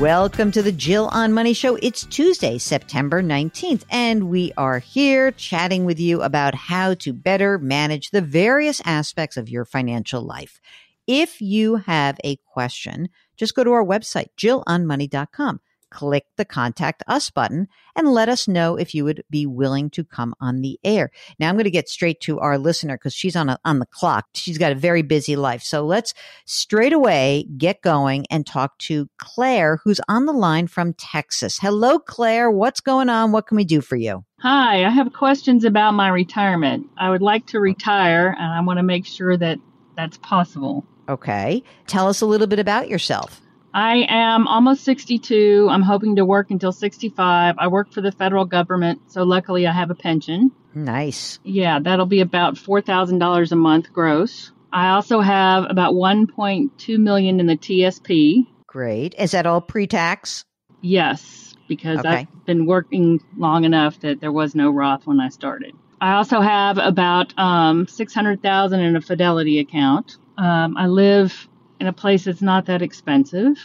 Welcome to the Jill on Money Show. It's Tuesday, September 19th, and we are here chatting with you about how to better manage the various aspects of your financial life. If you have a question, just go to our website, jillonmoney.com click the contact us button and let us know if you would be willing to come on the air. Now I'm going to get straight to our listener because she's on a, on the clock. She's got a very busy life. So let's straight away get going and talk to Claire who's on the line from Texas. Hello Claire, what's going on? What can we do for you? Hi, I have questions about my retirement. I would like to retire and I want to make sure that that's possible. Okay. Tell us a little bit about yourself. I am almost 62. I'm hoping to work until 65. I work for the federal government, so luckily I have a pension. Nice. Yeah, that'll be about $4,000 a month gross. I also have about 1.2 million in the TSP. Great. Is that all pre-tax? Yes, because okay. I've been working long enough that there was no Roth when I started. I also have about um, 600,000 in a Fidelity account. Um, I live in a place that's not that expensive.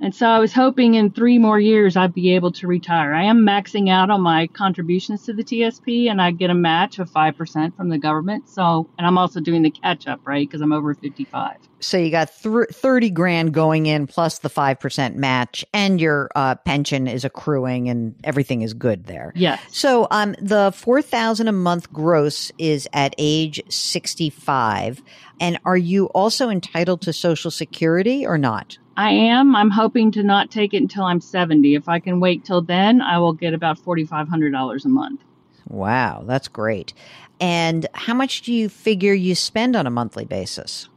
And so I was hoping in three more years I'd be able to retire. I am maxing out on my contributions to the TSP and I get a match of 5% from the government. So, and I'm also doing the catch up, right? Because I'm over 55. So you got th- 30 grand going in plus the 5% match and your uh, pension is accruing and everything is good there. Yes. So um, the 4000 a month gross is at age 65. And are you also entitled to Social Security or not? I am. I'm hoping to not take it until I'm 70. If I can wait till then, I will get about $4,500 a month. Wow, that's great. And how much do you figure you spend on a monthly basis?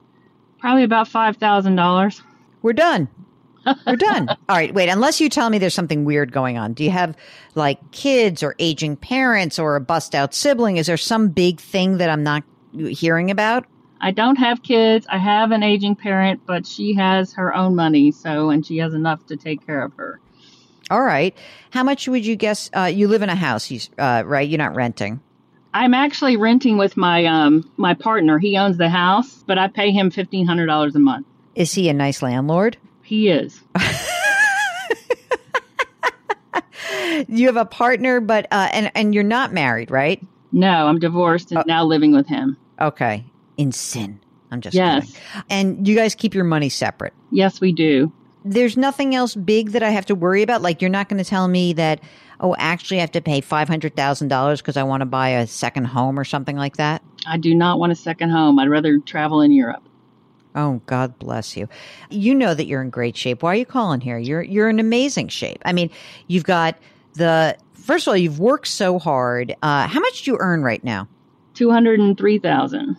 Probably about $5,000. We're done. We're done. All right, wait, unless you tell me there's something weird going on. Do you have like kids or aging parents or a bust out sibling? Is there some big thing that I'm not hearing about? I don't have kids. I have an aging parent, but she has her own money, so and she has enough to take care of her. All right. How much would you guess? Uh, you live in a house, you, uh, right? You're not renting. I'm actually renting with my um, my partner. He owns the house, but I pay him fifteen hundred dollars a month. Is he a nice landlord? He is. you have a partner, but uh, and and you're not married, right? No, I'm divorced and oh. now living with him. Okay in sin. I'm just yes. Kidding. And you guys keep your money separate. Yes, we do. There's nothing else big that I have to worry about. Like you're not going to tell me that oh, actually, I have to pay $500,000 because I want to buy a second home or something like that? I do not want a second home. I'd rather travel in Europe. Oh, God bless you. You know that you're in great shape. Why are you calling here? You're you're in amazing shape. I mean, you've got the first of all, you've worked so hard. Uh, how much do you earn right now? Two hundred and three thousand.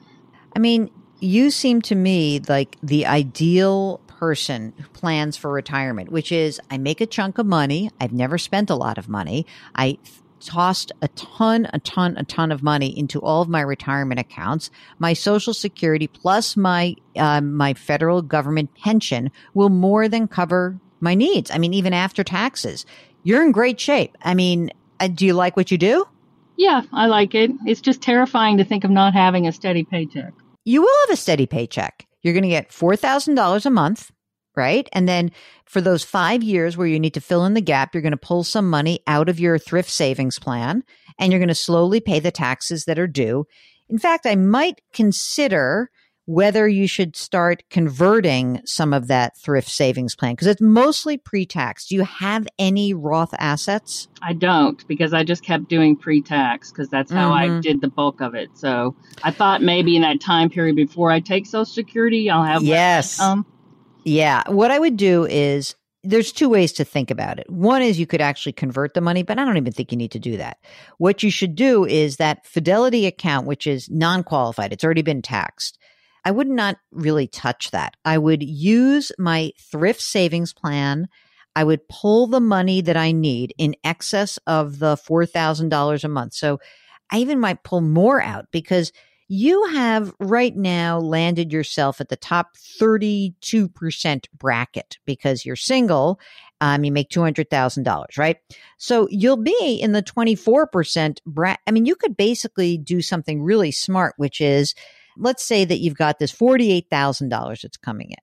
I mean, you seem to me like the ideal person who plans for retirement, which is I make a chunk of money. I've never spent a lot of money. I tossed a ton, a ton, a ton of money into all of my retirement accounts. My Social Security plus my uh, my federal government pension will more than cover my needs. I mean, even after taxes, you're in great shape. I mean, uh, do you like what you do? Yeah, I like it. It's just terrifying to think of not having a steady paycheck. You will have a steady paycheck. You're going to get four thousand dollars a month right? And then for those five years where you need to fill in the gap, you're going to pull some money out of your thrift savings plan and you're going to slowly pay the taxes that are due. In fact, I might consider whether you should start converting some of that thrift savings plan because it's mostly pre-tax. Do you have any Roth assets? I don't because I just kept doing pre-tax because that's how mm-hmm. I did the bulk of it. So I thought maybe in that time period before I take Social Security, I'll have yes. Yeah. What I would do is there's two ways to think about it. One is you could actually convert the money, but I don't even think you need to do that. What you should do is that fidelity account, which is non qualified, it's already been taxed. I would not really touch that. I would use my thrift savings plan. I would pull the money that I need in excess of the $4,000 a month. So I even might pull more out because you have right now landed yourself at the top 32% bracket because you're single. Um, you make $200,000, right? So you'll be in the 24% bracket. I mean, you could basically do something really smart, which is let's say that you've got this $48,000 that's coming in.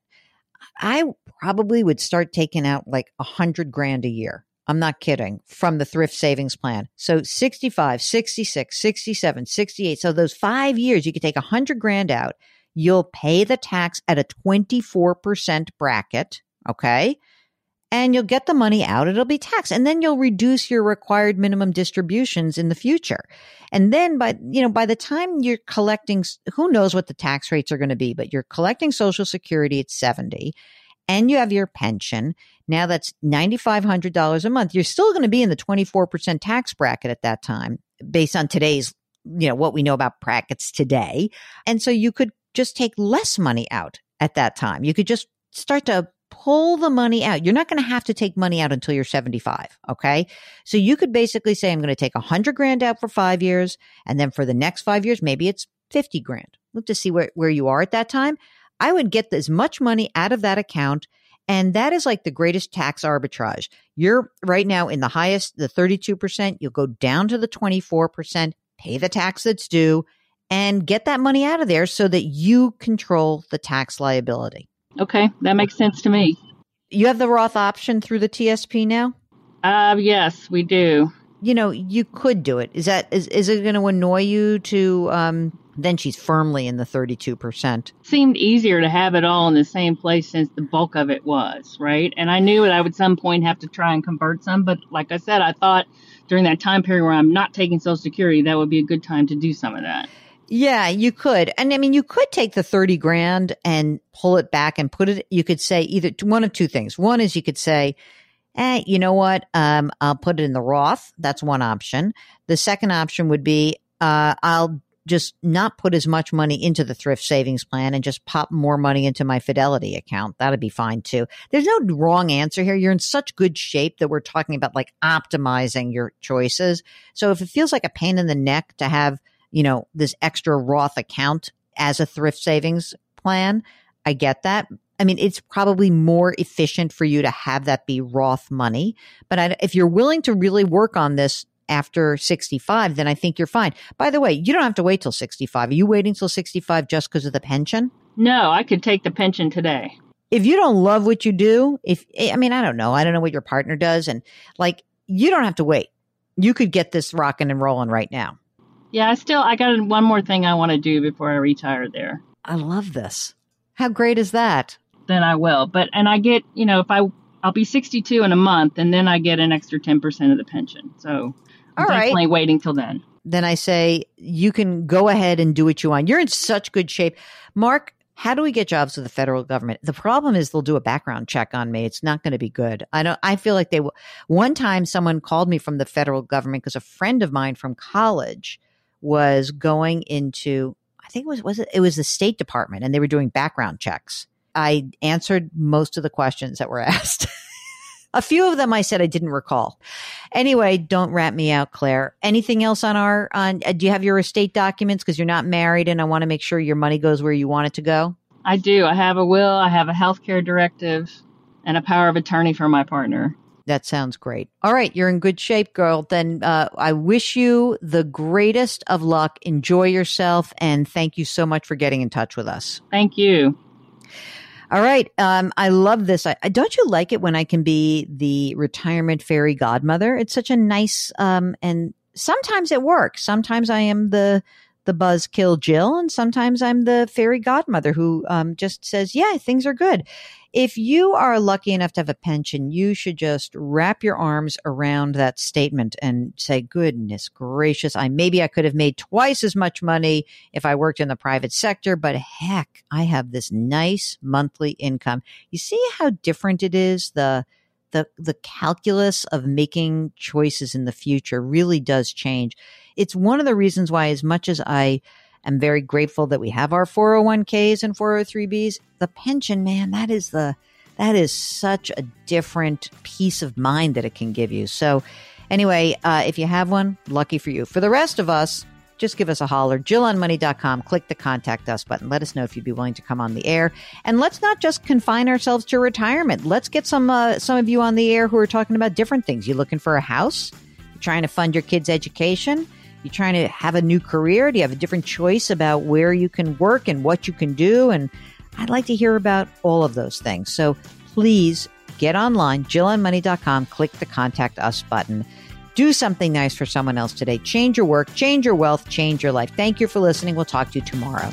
I probably would start taking out like a hundred grand a year I'm not kidding, from the thrift savings plan. So 65, 66, 67, 68. So those five years, you could take a hundred grand out. You'll pay the tax at a 24% bracket. Okay. And you'll get the money out. It'll be taxed. And then you'll reduce your required minimum distributions in the future. And then by, you know, by the time you're collecting, who knows what the tax rates are going to be, but you're collecting social security at 70 and you have your pension. Now that's $9,500 a month. You're still going to be in the 24% tax bracket at that time based on today's, you know, what we know about brackets today. And so you could just take less money out at that time. You could just start to pull the money out. You're not going to have to take money out until you're 75. Okay. So you could basically say, I'm going to take a hundred grand out for five years. And then for the next five years, maybe it's 50 grand. Look to see where, where you are at that time. I would get as much money out of that account. And that is like the greatest tax arbitrage. You're right now in the highest, the 32%. You'll go down to the 24%, pay the tax that's due, and get that money out of there so that you control the tax liability. Okay, that makes sense to me. You have the Roth option through the TSP now? Uh, yes, we do. You know, you could do it. Is that is is it going to annoy you to um then she's firmly in the 32%. Seemed easier to have it all in the same place since the bulk of it was, right? And I knew that I would some point have to try and convert some, but like I said, I thought during that time period where I'm not taking Social Security, that would be a good time to do some of that. Yeah, you could. And I mean, you could take the 30 grand and pull it back and put it, you could say either one of two things. One is you could say, eh, you know what? Um, I'll put it in the Roth. That's one option. The second option would be, uh, I'll just not put as much money into the thrift savings plan and just pop more money into my fidelity account. That'd be fine too. There's no wrong answer here. You're in such good shape that we're talking about like optimizing your choices. So if it feels like a pain in the neck to have, you know, this extra Roth account as a thrift savings plan, I get that. I mean, it's probably more efficient for you to have that be Roth money. But I, if you're willing to really work on this after 65, then I think you're fine. By the way, you don't have to wait till 65. Are you waiting till 65 just because of the pension? No, I could take the pension today. If you don't love what you do, if, I mean, I don't know. I don't know what your partner does. And like, you don't have to wait. You could get this rocking and rolling right now. Yeah, I still, I got one more thing I want to do before I retire there. I love this. How great is that? Then I will. But, and I get, you know, if I, I'll be 62 in a month, and then I get an extra 10% of the pension. So All definitely right. waiting till then. Then I say you can go ahead and do what you want. You're in such good shape. Mark, how do we get jobs with the federal government? The problem is they'll do a background check on me. It's not going to be good. I don't, I feel like they, Will. one time someone called me from the federal government because a friend of mine from college was going into, I think it was, was it, it was the State Department and they were doing background checks. I answered most of the questions that were asked. a few of them I said I didn't recall. Anyway, don't rat me out, Claire. Anything else on our on uh, do you have your estate documents because you're not married and I want to make sure your money goes where you want it to go? I do. I have a will, I have a health care directive, and a power of attorney for my partner. That sounds great. All right, you're in good shape, girl. Then uh, I wish you the greatest of luck. Enjoy yourself, and thank you so much for getting in touch with us. Thank you. All right. Um, I love this. I, don't you like it when I can be the retirement fairy godmother? It's such a nice, um, and sometimes it works. Sometimes I am the, the buzzkill Jill, and sometimes I'm the fairy godmother who um, just says, "Yeah, things are good." If you are lucky enough to have a pension, you should just wrap your arms around that statement and say, "Goodness gracious, I maybe I could have made twice as much money if I worked in the private sector, but heck, I have this nice monthly income." You see how different it is the the the calculus of making choices in the future really does change. It's one of the reasons why as much as I am very grateful that we have our 401ks and 403bs, the pension man, that is the that is such a different peace of mind that it can give you. So anyway, uh, if you have one, lucky for you. For the rest of us, just give us a holler. JillOnMoney.com. Click the contact us button. Let us know if you'd be willing to come on the air. And let's not just confine ourselves to retirement. Let's get some uh, some of you on the air who are talking about different things. You looking for a house? You're trying to fund your kids' education? You're trying to have a new career? Do you have a different choice about where you can work and what you can do? And I'd like to hear about all of those things. So please get online, JillOnMoney.com. Click the contact us button. Do something nice for someone else today. Change your work, change your wealth, change your life. Thank you for listening. We'll talk to you tomorrow.